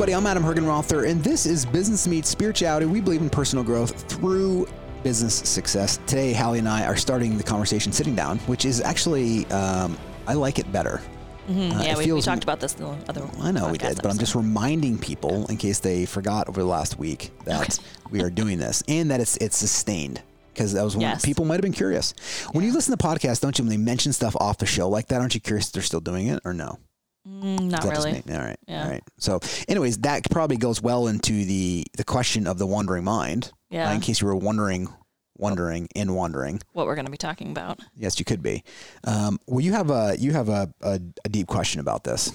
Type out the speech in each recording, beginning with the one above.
everybody. I'm Adam Hergenrother, and this is Business Meets Spirituality. We believe in personal growth through business success. Today, Hallie and I are starting the conversation sitting down, which is actually, um, I like it better. Mm-hmm. Uh, yeah, it we, we talked about this in the other. I know we did, but I'm just reminding people in case they forgot over the last week that we are doing this and that it's it's sustained. Because that was one Yes. people might have been curious. When you listen to podcasts, don't you when they mention stuff off the show like that? Aren't you curious if they're still doing it or no? Mm, not Is that just really. All right. Yeah. All right. So, anyways, that probably goes well into the the question of the wandering mind. Yeah. Uh, in case you were wondering, wondering, in wondering. What we're going to be talking about. Yes, you could be. Um, well, you have a you have a, a, a deep question about this.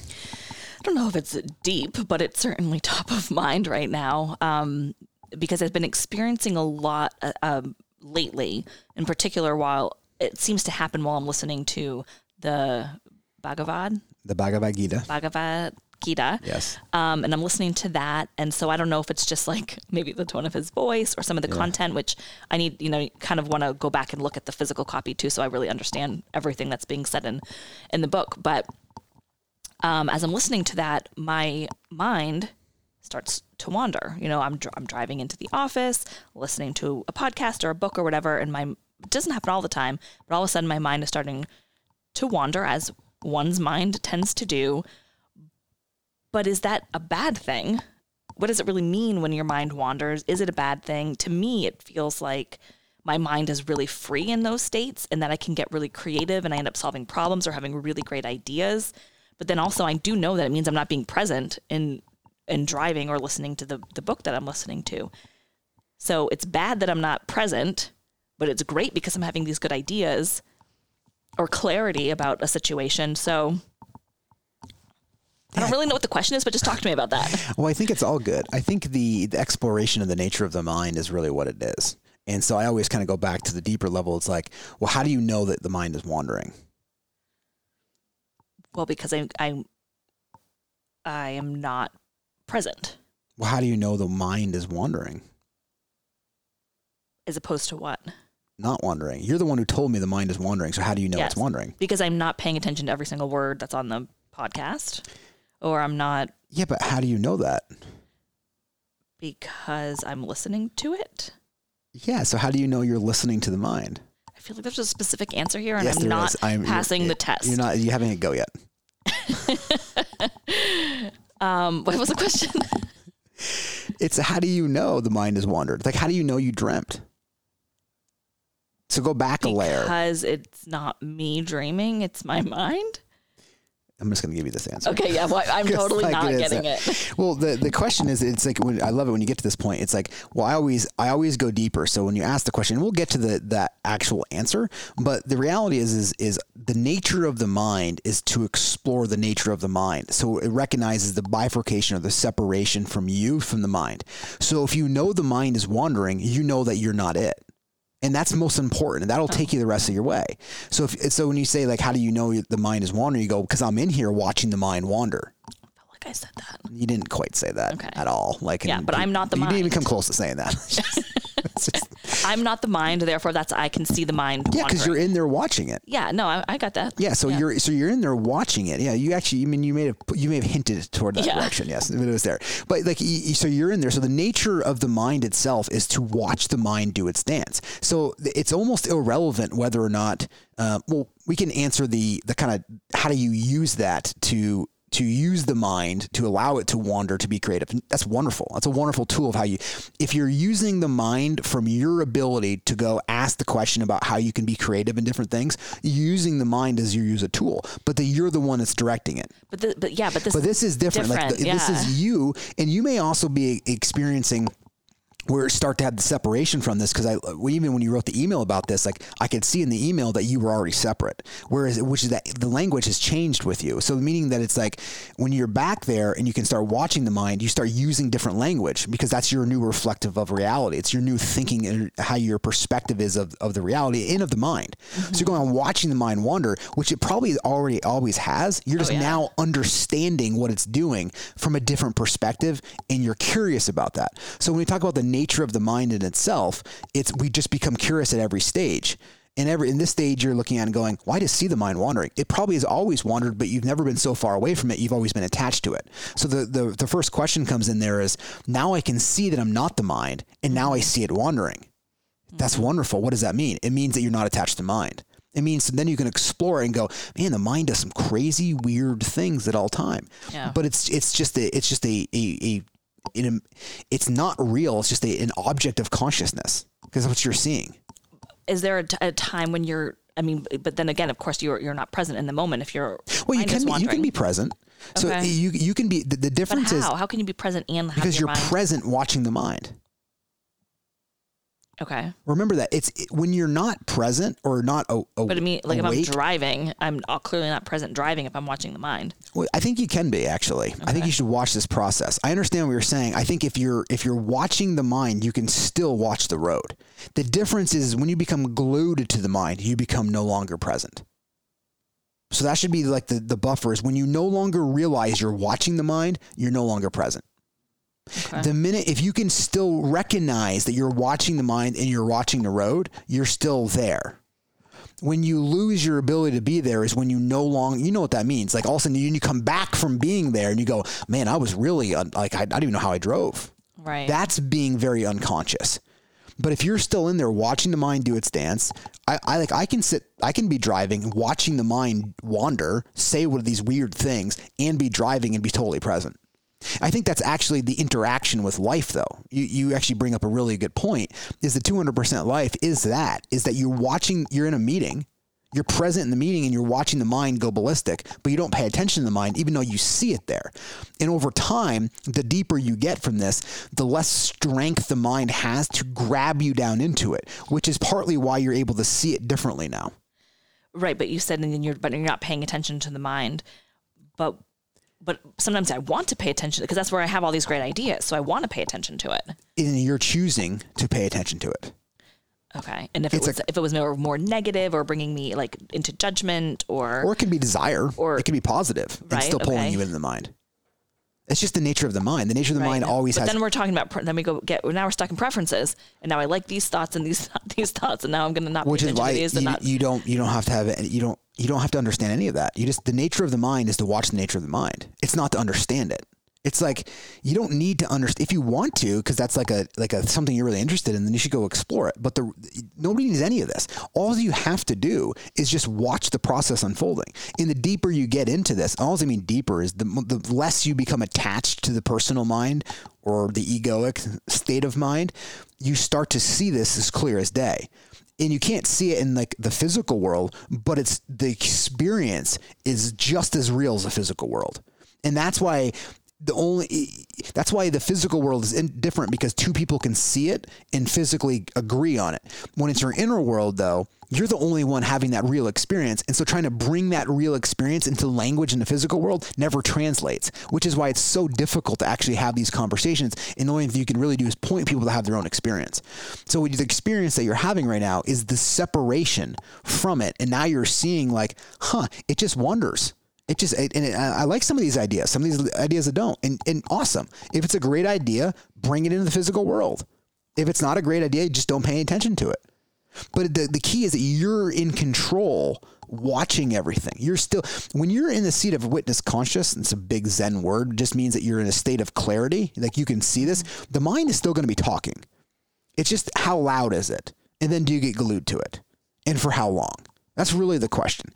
I don't know if it's deep, but it's certainly top of mind right now um, because I've been experiencing a lot uh, um, lately, in particular, while it seems to happen while I'm listening to the Bhagavad, The Bhagavad Gita. Bhagavad Gita. Yes. Um, and I'm listening to that. And so I don't know if it's just like maybe the tone of his voice or some of the content, which I need, you know, kind of want to go back and look at the physical copy too. So I really understand everything that's being said in, in the book. But um, as I'm listening to that, my mind starts to wander. You know, I'm, dr- I'm driving into the office, listening to a podcast or a book or whatever. And my, it doesn't happen all the time, but all of a sudden my mind is starting to wander as one's mind tends to do. But is that a bad thing? What does it really mean when your mind wanders? Is it a bad thing? To me, it feels like my mind is really free in those states and that I can get really creative and I end up solving problems or having really great ideas. But then also I do know that it means I'm not being present in in driving or listening to the, the book that I'm listening to. So it's bad that I'm not present, but it's great because I'm having these good ideas or clarity about a situation. So I don't really know what the question is, but just talk to me about that. Well, I think it's all good. I think the, the exploration of the nature of the mind is really what it is. And so I always kind of go back to the deeper level. It's like, well, how do you know that the mind is wandering? Well, because I I I am not present Well, how do you know the mind is wandering? as opposed to what? Not wandering. You're the one who told me the mind is wandering. So how do you know Yes. it's wandering? Because I'm not paying attention to every single word that's on the podcast, or I'm not Yeah, but how do you know that? because I'm listening to it. Yeah. So how do you know you're listening to the mind? I feel like there's a specific answer here, and Yes, I'm not. I'm- passing the test. You're not. You haven't hit go yet. um, what was the question? It's how do you know the mind has wandered? Like how do you know you dreamt? So go back a layer. because it's not me dreaming; it's my mind. I'm just going to give you this answer. Okay, yeah, well, I'm totally like not it getting it. Well, the the question is, it's like when I love it when you get to this point. It's like, well, I always I always go deeper. So when you ask the question, we'll get to the that actual answer. But the reality is, is is the nature of the mind is to explore the nature of the mind. So it recognizes the bifurcation or the separation from you from the mind. So if you know the mind is wandering, you know that you're not it. And that's most important. And that'll take you the rest of your way. So if so, when you say like, how do you know the mind is wandering? You go because I'm in here watching the mind wander. I felt like I said that. You didn't quite say that Okay. at all. Like, Yeah, but I'm not the You didn't even come close to saying that. I'm not the mind, therefore that's I can see the mind. yeah, because you're in there watching it. Yeah, no, I, I got that. Yeah, so you're so you're in there watching it. Yeah, you actually, I mean, you may have you may have hinted toward that Yeah. direction. Yes, it was there. But like, so you're in there. So the nature of the mind itself is to watch the mind do its dance. So it's almost irrelevant whether or not. Uh, well, we can answer the the kind of how do you use that to to use the mind to allow it to wander to be creative. That's wonderful. That's a wonderful tool of how you if you're using the mind from your ability to go ask the question about how you can be creative in different things, using the mind as you use a tool, but that you're the one that's directing it. But the, but yeah, but this But this is different. Like Different, th- this is you, and you may also be experiencing where start to have the separation from this because I even when you wrote the email about this, like I could see in the email that you were already separate. Whereas which is that the language has changed with you. So meaning that it's like when you're back there and you can start watching the mind, you start using different language because that's your new reflective of reality. It's your new thinking and how your perspective is of, of the reality and of the mind. So mm-hmm. you're going on watching the mind wander, which it probably already always has. You're oh, just yeah. now understanding what it's doing from a different perspective and you're curious about that. So when we talk about the nature of the mind in itself, it's we just become curious at every stage. In every in this stage, you're looking at and going, "Why does see the mind wandering?" It probably has always wandered, but you've never been so far away from it. You've always been attached to it. So the the the first question comes in there is, now I can see that I'm not the mind, and now I see it wandering. That's wonderful. What does that mean? It means that you're not attached to mind. It means then you can explore and go, man, the mind does some crazy, weird things at all time. Yeah. But it's it's just a it's just a a, a in a, it's not real. It's just a, an object of consciousness because that's what you're seeing. Is there a, t- a time when you're? I mean, but then again, of course, you're you're not present in the moment if you're. Well, you can be, you can be present. So Okay. you you can be the, the difference is how? How can you be present and have because your you're mind? present watching the mind. Okay. Remember that it's it- when you're not present or not a, a But I mean, like awake, if I'm driving, I'm clearly not present driving if I'm watching the mind. Well, I think you can be actually. I think you should watch this process. I understand what you're saying. I think if you're if you're watching the mind, you can still watch the road. The difference is when you become glued to the mind, you become no longer present. So that should be like the the buffer is when you no longer realize you're watching the mind, you're no longer present. Okay. The minute if you can still recognize that you're watching the mind and you're watching the road, you're still there. When you lose your ability to be there is when you no longer you know what that means. Like all of a sudden you, you come back from being there and you go man i was really like I, I don't even know how i drove. Right. that's being very unconscious. But if you're still in there watching the mind do its dance I, I like i can sit i can be driving watching the mind wander say one of these weird things and be driving and be totally present I think that's actually the interaction with life, though. You, you actually bring up a really good point. Is the 200% life is that, is that you're watching, you're in a meeting, you're present in the meeting and you're watching the mind go ballistic, but you don't pay attention to the mind, even though you see it there. And over time, the deeper you get from this, the less strength the mind has to grab you down into it, which is partly why you're able to see it differently now. right. But you said, and then you're, but you're not paying attention to the mind. But, but sometimes I want to pay attention because that's where I have all these great ideas. So I want to pay attention to it. And you're choosing to pay attention to it. Okay. And if It's it was, if it was more, more negative or bringing me like into judgment or, Or it could be desire, or it could be positive and Right, still pulling okay. you into the mind. It's just the nature of the mind. The nature of the mind Right. always but has. then we're talking about then we go get now we're stuck in preferences and now I like these thoughts and these these thoughts and now I'm gonna not which is why these you, not you don't you don't have to have it. You don't you don't have to understand any of that. You just the nature of the mind is to watch the nature of the mind. It's not to understand it. It's like you don't need to understand if you want to because that's like a like a something you're really interested in. Then you should go explore it. But the nobody needs any of this. All you have to do is just watch the process unfolding. And the deeper you get into this, all I mean deeper is the the less you become attached to the personal mind or the egoic state of mind, you start to see this as clear as day and you can't see it in like the physical world, but it's the experience is just as real as the physical world. And that's why the only that's why the physical world is in, different because two people can see it and physically agree on it. When it's your inner world though, you're the only one having that real experience. And so trying to bring that real experience into language in the physical world never translates, which is why it's so difficult to actually have these conversations. And the only thing you can really do is point people to have their own experience. So the experience that you're having right now is the separation from it. And now you're seeing like, huh, it just wanders. It just, it, and it, I like some of these ideas, some of these ideas that don't. And, and awesome. If it's a great idea, bring it into the physical world. If it's not a great idea, just don't pay attention to it. But the, the key is that you're in control watching everything. You're still, when you're in the seat of witness conscious, it's a big Zen word, just means that you're in a state of clarity. Like you can see this. The mind is still going to be talking. It's just how loud is it? And then do you get glued to it? And for how long? That's really the question.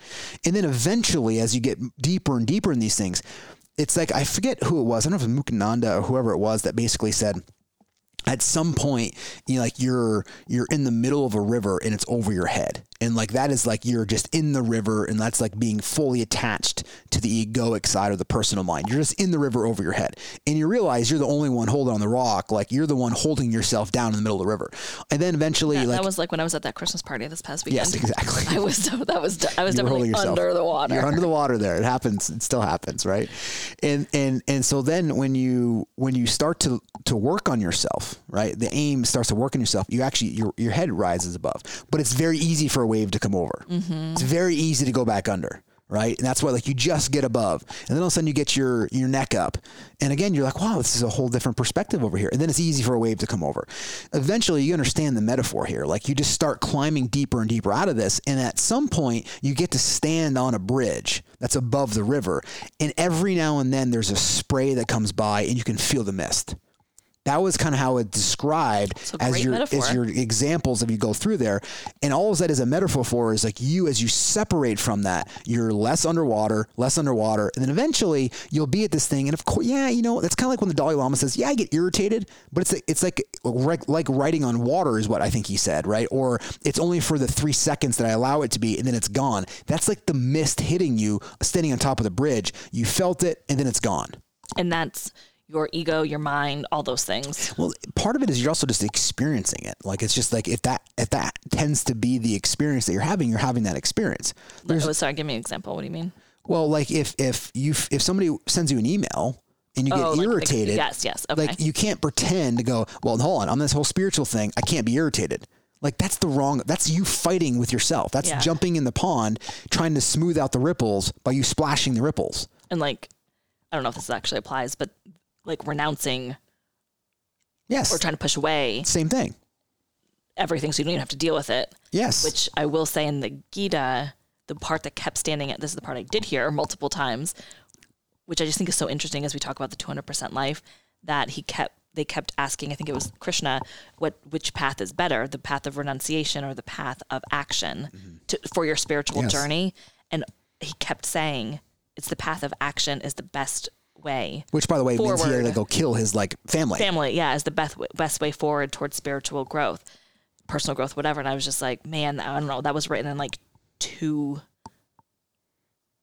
And then eventually, as you get deeper and deeper in these things, it's like, I forget who it was. I don't know if it was or whoever it was that basically said, at some point you know, like you're you're in the middle of a river and it's over your head and like that is like you're just in the river and that's like being fully attached to the egoic side of the personal mind you're just in the river over your head and you realize you're the only one holding on the rock like you're the one holding yourself down in the middle of the river and then eventually that, like that was like when I was at that Christmas party this past weekend. yes exactly I was that was I was definitely under the water. You're under the water there. It happens. It still happens, right? And and and so then when you when you start to to work on yourself, right? The aim starts to work on yourself. You actually your your head rises above, but it's very easy for a wave to come over. Mm-hmm. It's very easy to go back under. right? And that's why like you just get above, and then all of a sudden you get your your neck up, and again you're like, wow, this is a whole different perspective over here. And then it's easy for a wave to come over. Eventually, you understand the metaphor here. Like you just start climbing deeper and deeper out of this, and at some point you get to stand on a bridge that's above the river, and every now and then there's a spray that comes by, and you can feel the mist. That was kind of how it described It's as your metaphor. as your examples of you go through there, and all of that is a metaphor for is like you as you separate from that, you're less underwater, less underwater, and then eventually you'll be at this thing, and of course, yeah, you know that's kind of like when the Dalai Lama says, "Yeah, I get irritated," but it's it's like like like riding on water is what I think he said, right? Or it's only for the three seconds that I allow it to be, and then it's gone. That's like the mist hitting you, standing on top of the bridge. You felt it, and then it's gone. And that's your ego, your mind, all those things. Well, part of it is you're also just experiencing it. Like it's just like if that if that tends to be the experience that you're having, you're having that experience. Oh, sorry, give me an example. What do you mean? Well, like if if you if somebody sends you an email and you get Oh, like- like- irritated, yes, yes, okay. like you can't pretend to go, well, hold on, I'm this whole spiritual thing. I can't be irritated. Like that's the wrong. That's you fighting with yourself. That's Yeah. jumping in the pond, trying to smooth out the ripples by you splashing the ripples. And like, I don't know if this actually applies, but like renouncing Yes, or trying to push away same thing. everything so you don't even have to deal with it. Yes, Which I will say in the Gita, the part that kept standing at this is the part I did hear multiple times, which I just think is so interesting as we talk about the 200% life that he kept they kept asking I think it was Krishna what which path is better the path of renunciation or the path of action mm-hmm. to, for your spiritual Yes. journey and he kept saying it's the path of action is the best way which by the way means he had to go kill his like family. family yeah is the best best way forward towards spiritual growth personal growth whatever and i was just like man i don't know that was written in like two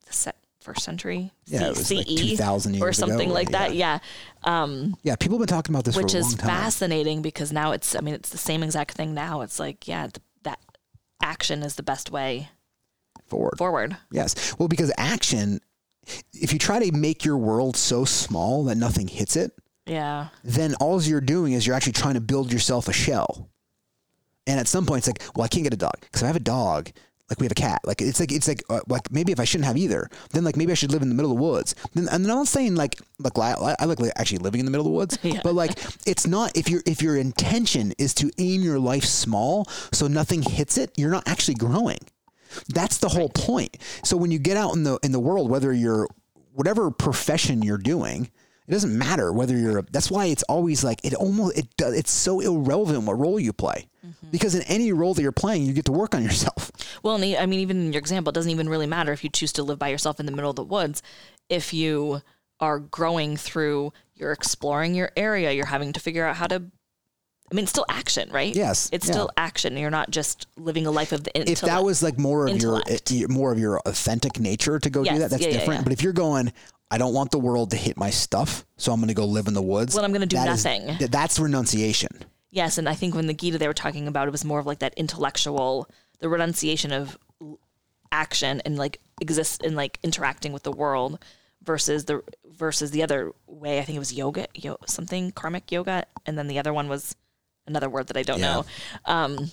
the se- first century Yeah, it was like CE 2,000 or years ago, something like yeah. that yeah um, Yeah, people have been talking about this which for a is long time. fascinating because now it's i mean it's the same exact thing now it's like yeah th- that action is the best way Forward. forward Yes. Well, because action, if you try to make your world so small that nothing hits it, yeah then all you're doing is you're actually trying to build yourself a shell. And at some point, it's like, well, I can't get a dog because I have a dog, like we have a cat, like it's like it's like uh, like maybe if I shouldn't have either, then like maybe I should live in the middle of the woods. Then, and then I'm not saying like like I, I like actually living in the middle of the woods, Yeah. but like it's not if your if your intention is to aim your life small so nothing hits it, you're not actually growing. That's the whole point. So when you get out in the in the world, whether you're whatever profession you're doing, it doesn't matter whether you're. A, that's why it's always like it almost it does. It's so irrelevant what role you play, mm-hmm. because in any role that you're playing, you get to work on yourself. Well, and I mean, even in your example, it doesn't even really matter if you choose to live by yourself in the middle of the woods. If you are growing through, you're exploring your area, you're having to figure out how to. I mean, it's still action, right? Yes, It's yeah. still action. You're not just living a life of the intellect. If that was like more of intellect. Eh, your more of your authentic nature to go do that, that's yeah, different. yeah. But if you're going, I don't want the world to hit my stuff, so I'm going to go live in the woods. Well, I'm gonna do that is- nothing. th- that's renunciation. Yes, and I think when the Gita they were talking about it was more of like that intellectual, the renunciation of action and like exist and like interacting with the world versus the versus the other way. I think it was yoga, yo, something karmic yoga, and then the other one was another word that I don't Yeah. know. Um,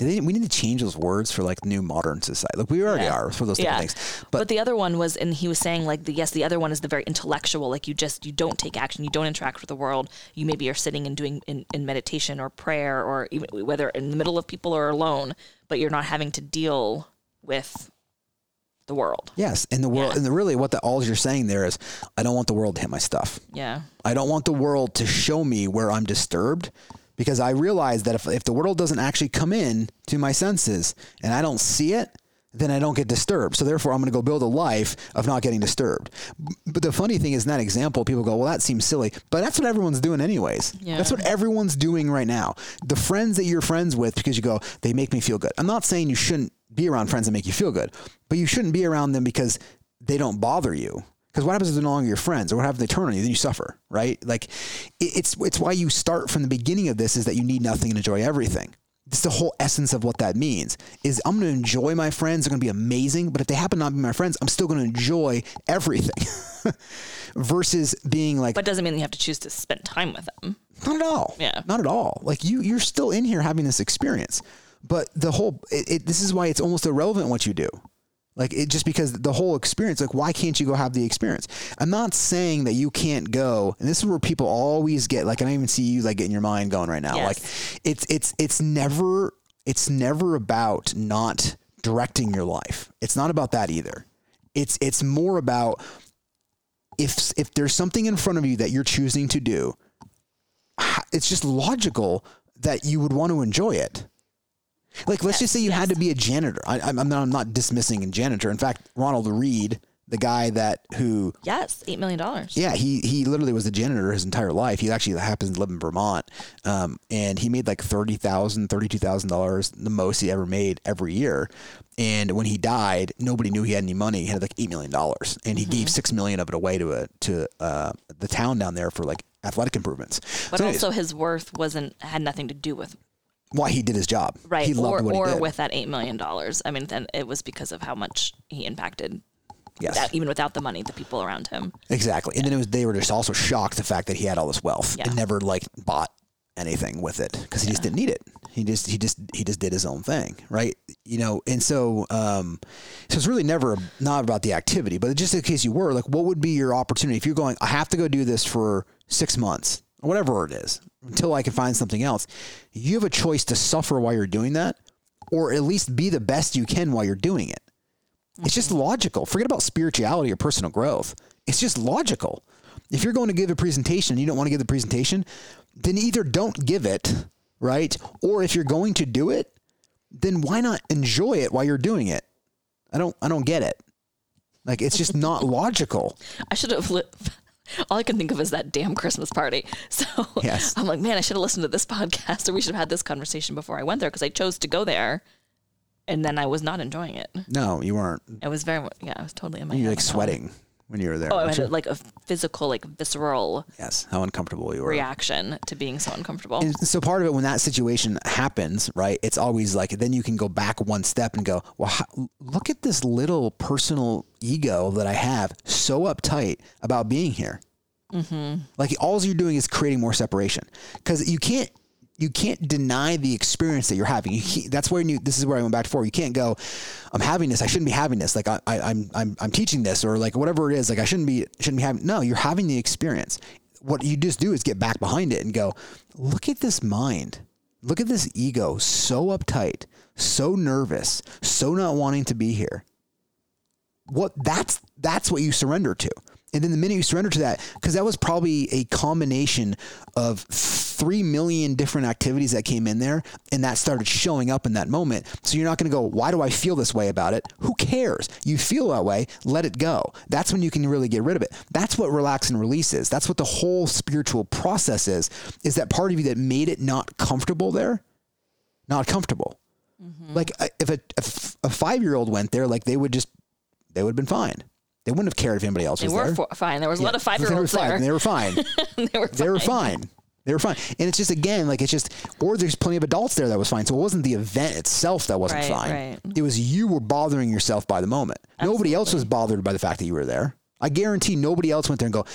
we need to change those words for like new modern society. Like we already Yeah. are for those yeah, things. but, But, the other one was, and he was saying like the yes, the other one is the very intellectual. Like you just you don't take action, you don't interact with the world. You maybe are sitting and doing in, in meditation or prayer or even whether in the middle of people or alone, but you're not having to deal with the world. yes, and the world, Yeah. and the, really, what the all you're saying there is, I don't want the world to hit my stuff. Yeah. I don't want the world to show me where I'm disturbed because I realize that if, if the world doesn't actually come in to my senses and I don't see it, then I don't get disturbed. So therefore, I'm going to go build a life of not getting disturbed. But the funny thing is, in that example, people go, "Well, that seems silly," but that's what everyone's doing anyways. Yeah. That's what everyone's doing right now. The friends that you're friends with, because you go, they make me feel good. I'm not saying you shouldn't be around friends that make you feel good, but you shouldn't be around them because they don't bother you. Because what happens if they're no longer your friends, or what happens if they turn on you? Then you suffer, right? Like, it's it's why you start from the beginning of this is that you need nothing and enjoy everything. It's the whole essence of what that means. Is I'm going to enjoy my friends; they're going to be amazing. But if they happen not to be my friends, I'm still going to enjoy everything. Versus being like, But doesn't mean you have to choose to spend time with them. not at all. Yeah. Not at all. Like you, you're still in here having this experience. But the whole, it, it, this is why it's almost irrelevant what you do. Like it just because the whole experience, like why can't you go have the experience? I'm not saying that you can't go, and this is where people always get like I don't even see you like getting your mind going right now. Yes. Like it's it's it's never it's never about not directing your life. It's not about that either. It's it's more about if if there's something in front of you that you're choosing to do, it's just logical that you would want to enjoy it. Like, let's just say you had to be a janitor. I, I'm, I'm not, I'm not dismissing a janitor. In fact, Ronald Read, the guy that who, Yes, $8 million. yeah, he he literally was a janitor his entire life. He actually happens to live in Vermont, um, and he made like thirty thousand, thirty-two thousand dollars, the most he ever made every year. And when he died, nobody knew he had any money. He had like eight million dollars, and he gave six million of it away to a to uh, the town down there for like athletic improvements. But So anyways, also his worth wasn't had nothing to do with why he did his job, right He loved or what or he did. with that eight million dollars. I mean, then it was because of how much he impacted. Yes. without- even without the money, the people around him. Exactly. And then it was they were just also shocked the fact that he had all this wealth Yeah. and never like bought anything with it because he just didn't need it. He just he just he just did his own thing, right? You know, and so um so it's really never not about the activity, but just in case you were, like what would be your opportunity if you're going I have to go do this for 6 months, whatever it is, until I can find something else. You have a choice to suffer while you're doing that or at least be the best you can while you're doing it. It's just mm-hmm. logical. Forget about spirituality or personal growth. It's just logical. If you're going to give a presentation and you don't want to give the presentation, then either don't give it, right? Or if you're going to do it, then why not enjoy it while you're doing it? I don't I don't get it. Like it's just not logical. I should have. Li- all I can think of is that damn Christmas party. So Yes. I'm like, man, I should have listened to this podcast, or we should have had this conversation before I went there because I chose to go there, and then I was not enjoying it. No, you weren't. It was very, yeah, I was totally in my. You're like sweating when you were there. Oh, I had like a physical, like visceral yes, how uncomfortable you were. reaction to being so uncomfortable. And so part of it when that situation happens, right? It's always like then you can go back one step and go, well, how, look at this little personal ego that I have, so uptight about being here. Mm-hmm. Like all you're doing is creating more separation because you can't. You can't deny the experience that you're having. You that's where you. This is where I went back to before. You can't go. I'm having this. I shouldn't be having this. Like I, I, I'm, I'm, I'm teaching this, or like whatever it is. Like I shouldn't be, shouldn't be having. No, you're having the experience. What you just do is get back behind it and go, look at this mind. Look at this ego, so uptight, so nervous, so not wanting to be here. What that's that's what you surrender to. And then the minute you surrender to that, because that was probably a combination of three million different activities that came in there, and that started showing up in that moment. So you're not going to go, why do I feel this way about it? Who cares? You feel that way, let it go. That's when you can really get rid of it. That's what relax and release is. That's what the whole spiritual process is, is that part of you that made it not comfortable there, not comfortable. Like uh, if a, if a five year old went there, like they would just, they would have been fine. They wouldn't have cared if anybody else they was were there. fo- fine. There was a lot of five year olds they were fine. there. They were fine. they were they were fine. They were fine. And it's just again like it's just or there's plenty of adults there that was fine. So it wasn't the event itself that wasn't Right, fine. right. It was you were bothering yourself by the moment. Nobody else was bothered by the fact that you were there. I guarantee nobody else went there and go,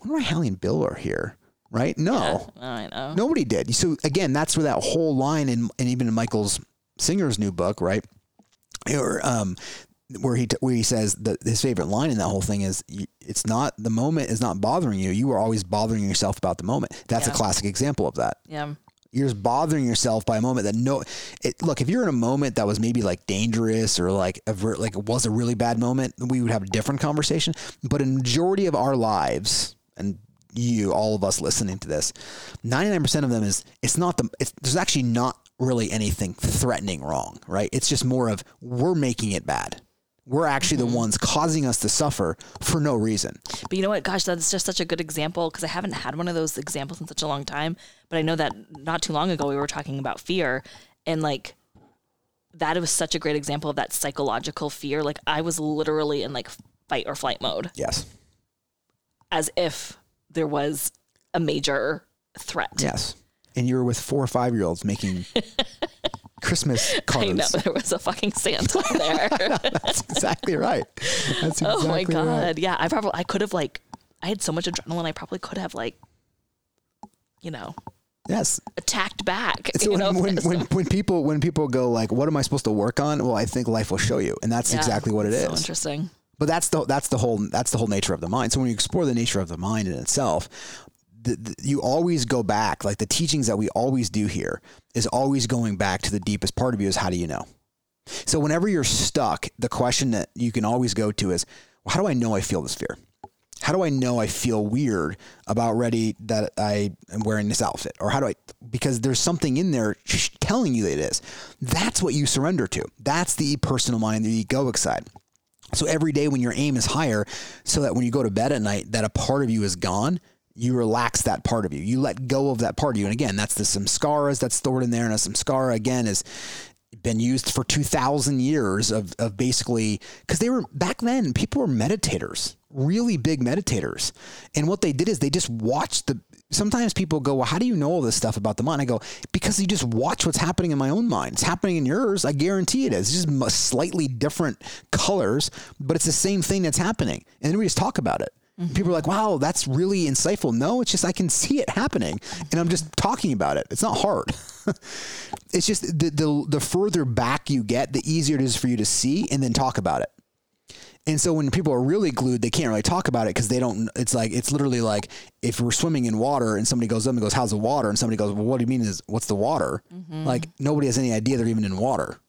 wonder why Hallie and Bill are here. Right? No. I know. Nobody did. So again, that's where that whole line in, and even in Michael's Singer's new book, right? Or um, where he where he says that his favorite line in that whole thing is, "It's not the moment is not bothering you. You are always bothering yourself about the moment." That's a classic example of that. Yeah. You're just bothering yourself by a moment that no, it, look, if you're in a moment that was maybe like dangerous or like a, ver- like it was a really bad moment, we would have a different conversation. But a majority of our lives, and you, all of us listening to this, 99% of them is it's not the it's, there's actually not really anything threatening wrong, right? It's just more of we're making it bad. We're actually the ones causing us to suffer for no reason. But you know what? Gosh, that's just such a good example because I haven't had one of those examples in such a long time. But I know that not too long ago we were talking about fear and like that was such a great example of that psychological fear. Like I was literally in like fight or flight mode Yes. as if there was a major threat. Yes. And you were with four or five year olds making Christmas cards. I know there was a fucking Santa there. That's exactly right. That's exactly oh my god. right. Yeah, I probably I could have like I had so much adrenaline I probably could have like you know Yes. attacked back. So you when, know, when, when, when people when people go like, "What am I supposed to work on?" Well, I think life will show you, and that's Yeah, exactly what it is. So interesting. But that's the that's the whole that's the whole nature of the mind. So when you explore the nature of the mind in itself, the, the, you always go back. Like the teachings that we always do here is always going back to the deepest part of you. Is how do you know? So whenever you're stuck, the question that you can always go to is, well, how do I know I feel this fear? How do I know I feel weird about ready that I am wearing this outfit? Or how do I, because there's something in there telling you it is. That's what you surrender to. That's the personal mind, the egoic side. So every day when your aim is higher, so that when you go to bed at night, that a part of you is gone, you relax that part of you. You let go of that part of you. And again, that's the samskaras that's stored in there. And a samskara, again, is been used for 2000 years of, of basically because they were back then people were meditators really big meditators. And what they did is they just watched the sometimes people go well how do you know all this stuff about the mind? I go because you just watch what's happening in my own mind. It's happening in yours. I guarantee it is. It's just slightly different colors but it's the same thing that's happening. And then we just talk about it People are like, wow, that's really insightful. No, it's just I can see it happening and I'm just talking about it. It's not hard. it's just the, the the further back you get, the easier it is for you to see and then talk about it. And so when people are really glued, they can't really talk about it because they don't. It's like it's literally like if we're swimming in water and somebody goes up and goes, "How's the water?" and somebody goes, "Well, what do you mean is what's the water?" Mm-hmm. Like nobody has any idea they're even in water.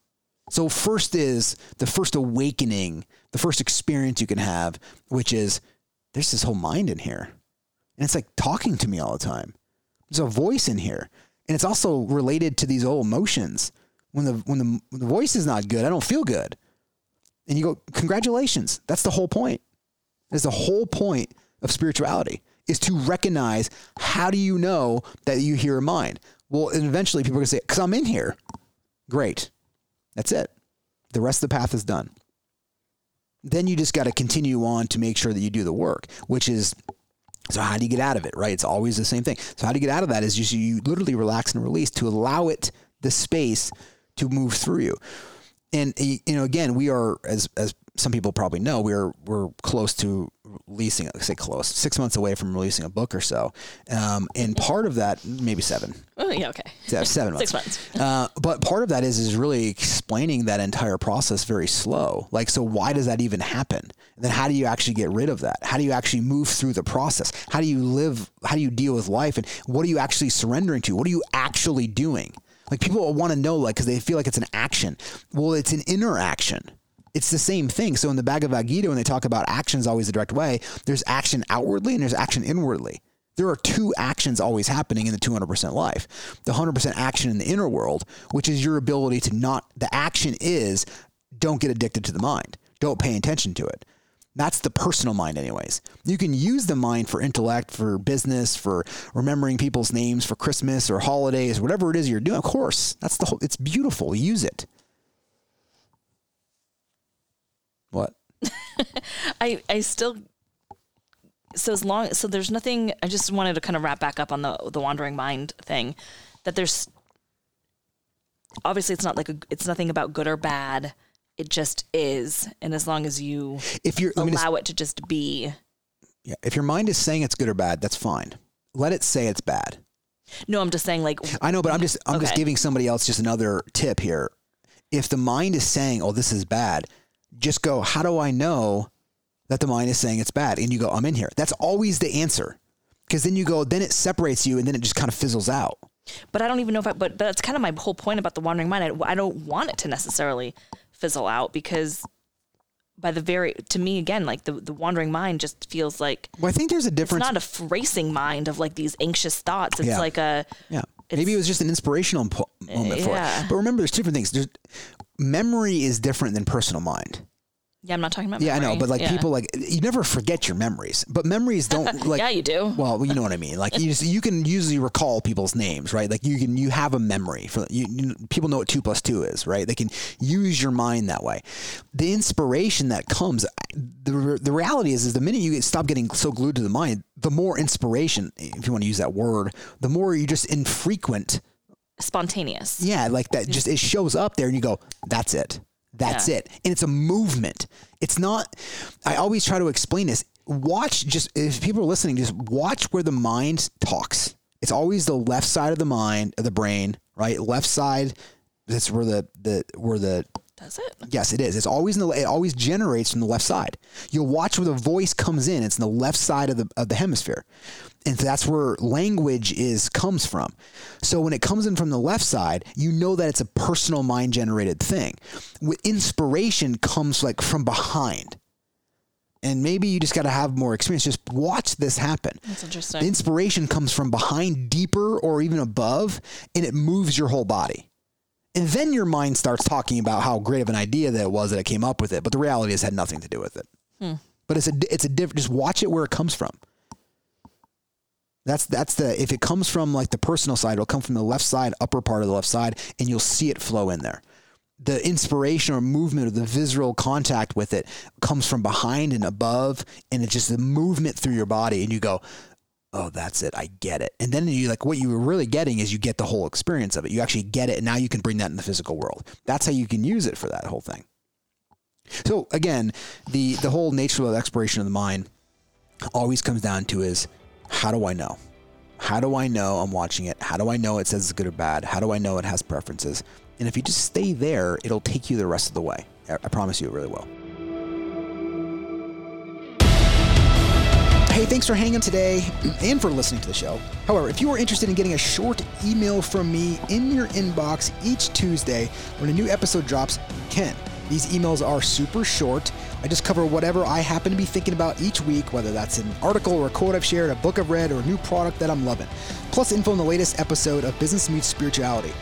So first is the first awakening, the first experience you can have, which is there's this whole mind in here, and it's like talking to me all the time. There's a voice in here, and it's also related to these old emotions. When the when the, when the voice is not good, I don't feel good. And you go, congratulations. That's the whole point. That's the whole point of spirituality is to recognize how do you know that you hear a mind? Well, and eventually people are going to say, because I'm in here. Great. That's it. The rest of the path is done. Then you just got to continue on to make sure that you do the work, which is so how do you get out of it, right? It's always the same thing. So how do you get out of that is just you literally relax and release to allow it the space to move through you. And you know, again, we are as as some people probably know, we're we're close to releasing, say close, six months away from releasing a book or so. Um, and part of that, maybe seven, Oh, yeah, okay. yeah, seven months. Six months. Uh, but part of that is is really explaining that entire process very slow. Like, so why does that even happen? And then how do you actually get rid of that? How do you actually move through the process? How do you live? How do you deal with life? And what are you actually surrendering to? What are you actually doing? Like people want to know, like, because they feel like it's an action. Well, it's an inner action. It's the same thing. So in the Bhagavad Gita, when they talk about actions always the direct way, there's action outwardly and there's action inwardly. There are two actions always happening in the 200% life. The 100% action in the inner world, which is your ability to not, the action is don't get addicted to the mind. Don't pay attention to it. That's the personal mind, anyways. You can use the mind for intellect, for business, for remembering people's names, for Christmas or holidays, whatever it is you're doing. Of course, that's the whole, it's beautiful. Use it. What? I I still so as long so there's nothing I just wanted to kind of wrap back up on the the wandering mind thing that there's obviously it's not like a, it's nothing about good or bad it just is and as long as you If mean, allow it to just be yeah, if your mind is saying it's good or bad, that's fine. Let it say it's bad. no I'm just saying like I know, but I'm just I'm just giving somebody else just another tip here. If the mind is saying, "Oh, this is bad," just go, "How do I know that the mind is saying it's bad?" And you go, "I'm in here." That's always the answer. Because then you go, then it separates you, and then it just kind of fizzles out. but I don't even know if I but that's kind of my whole point about the wandering mind I, I don't want it to necessarily fizzle out because by the very to me again like the the wandering mind just feels like Well, I think there's a it's difference. not a racing mind of like these anxious thoughts. It's Yeah. like a yeah, maybe it was just an inspirational po- moment for yeah. it. But remember, there's two different things. There's memory is different than personal mind. yeah. I'm not talking about. Yeah, I know, but like Yeah. people like you never forget your memories, but memories don't like. yeah, you do. Well, you know what I mean. Like you, just, you can usually recall people's names, right? Like you can, you have a memory for you, you. People know what two plus two is, right? They can use your mind that way. The inspiration that comes, the the reality is, is the minute you stop getting so glued to the mind, the more inspiration, if you want to use that word, the more you just infrequent. Spontaneous. Yeah, like that. Just it shows up there, and you go, "That's it. That's Yeah. it." And it's a movement. It's not. I always try to explain this. Watch just if people are listening, just watch where the mind talks. It's always the left side of the mind, of the brain, right? Left side. That's where the the where the Does it? Yes, it is. It's always in the. It always generates from the left side. You'll watch where the voice comes in. It's in the left side of the of the hemisphere, and that's where language is comes from. So when it comes in from the left side, you know that it's a personal mind generated thing. With inspiration comes like from behind, and maybe you just got to have more experience. Just watch this happen. That's The interesting. inspiration comes from behind, deeper, or even above, and it moves your whole body. And then your mind starts talking about how great of an idea that it was that it came up with it. But the reality is, it had nothing to do with it. Hmm. But it's a it's a different. Just watch it where it comes from. That's that's the if it comes from like the personal side, it'll come from the left side, upper part of the left side, and you'll see it flow in there. The inspiration or movement or the visceral contact with it comes from behind and above, and it's just the movement through your body, and you go, oh, that's it. I get it. And then you like what you were really getting is you get the whole experience of it. You actually get it. And now you can bring that in the physical world. That's how you can use it for that whole thing. So again, the, the whole nature of exploration of the mind always comes down to is how do I know? How do I know I'm watching it? How do I know it says it's good or bad? How do I know it has preferences? And if you just stay there, it'll take you the rest of the way. I, promise you it really will. Hey, thanks for hanging today and for listening to the show. However, if you are interested in getting a short email from me in your inbox each Tuesday when a new episode drops, you can. These emails are super short. I just cover whatever I happen to be thinking about each week, whether that's an article or a quote I've shared, a book I've read, or a new product that I'm loving. Plus, info on the latest episode of Business Meets Spirituality.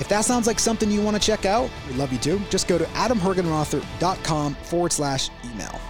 If that sounds like something you want to check out, we'd love you to. Just go to adamhergenrother.com forward slash email.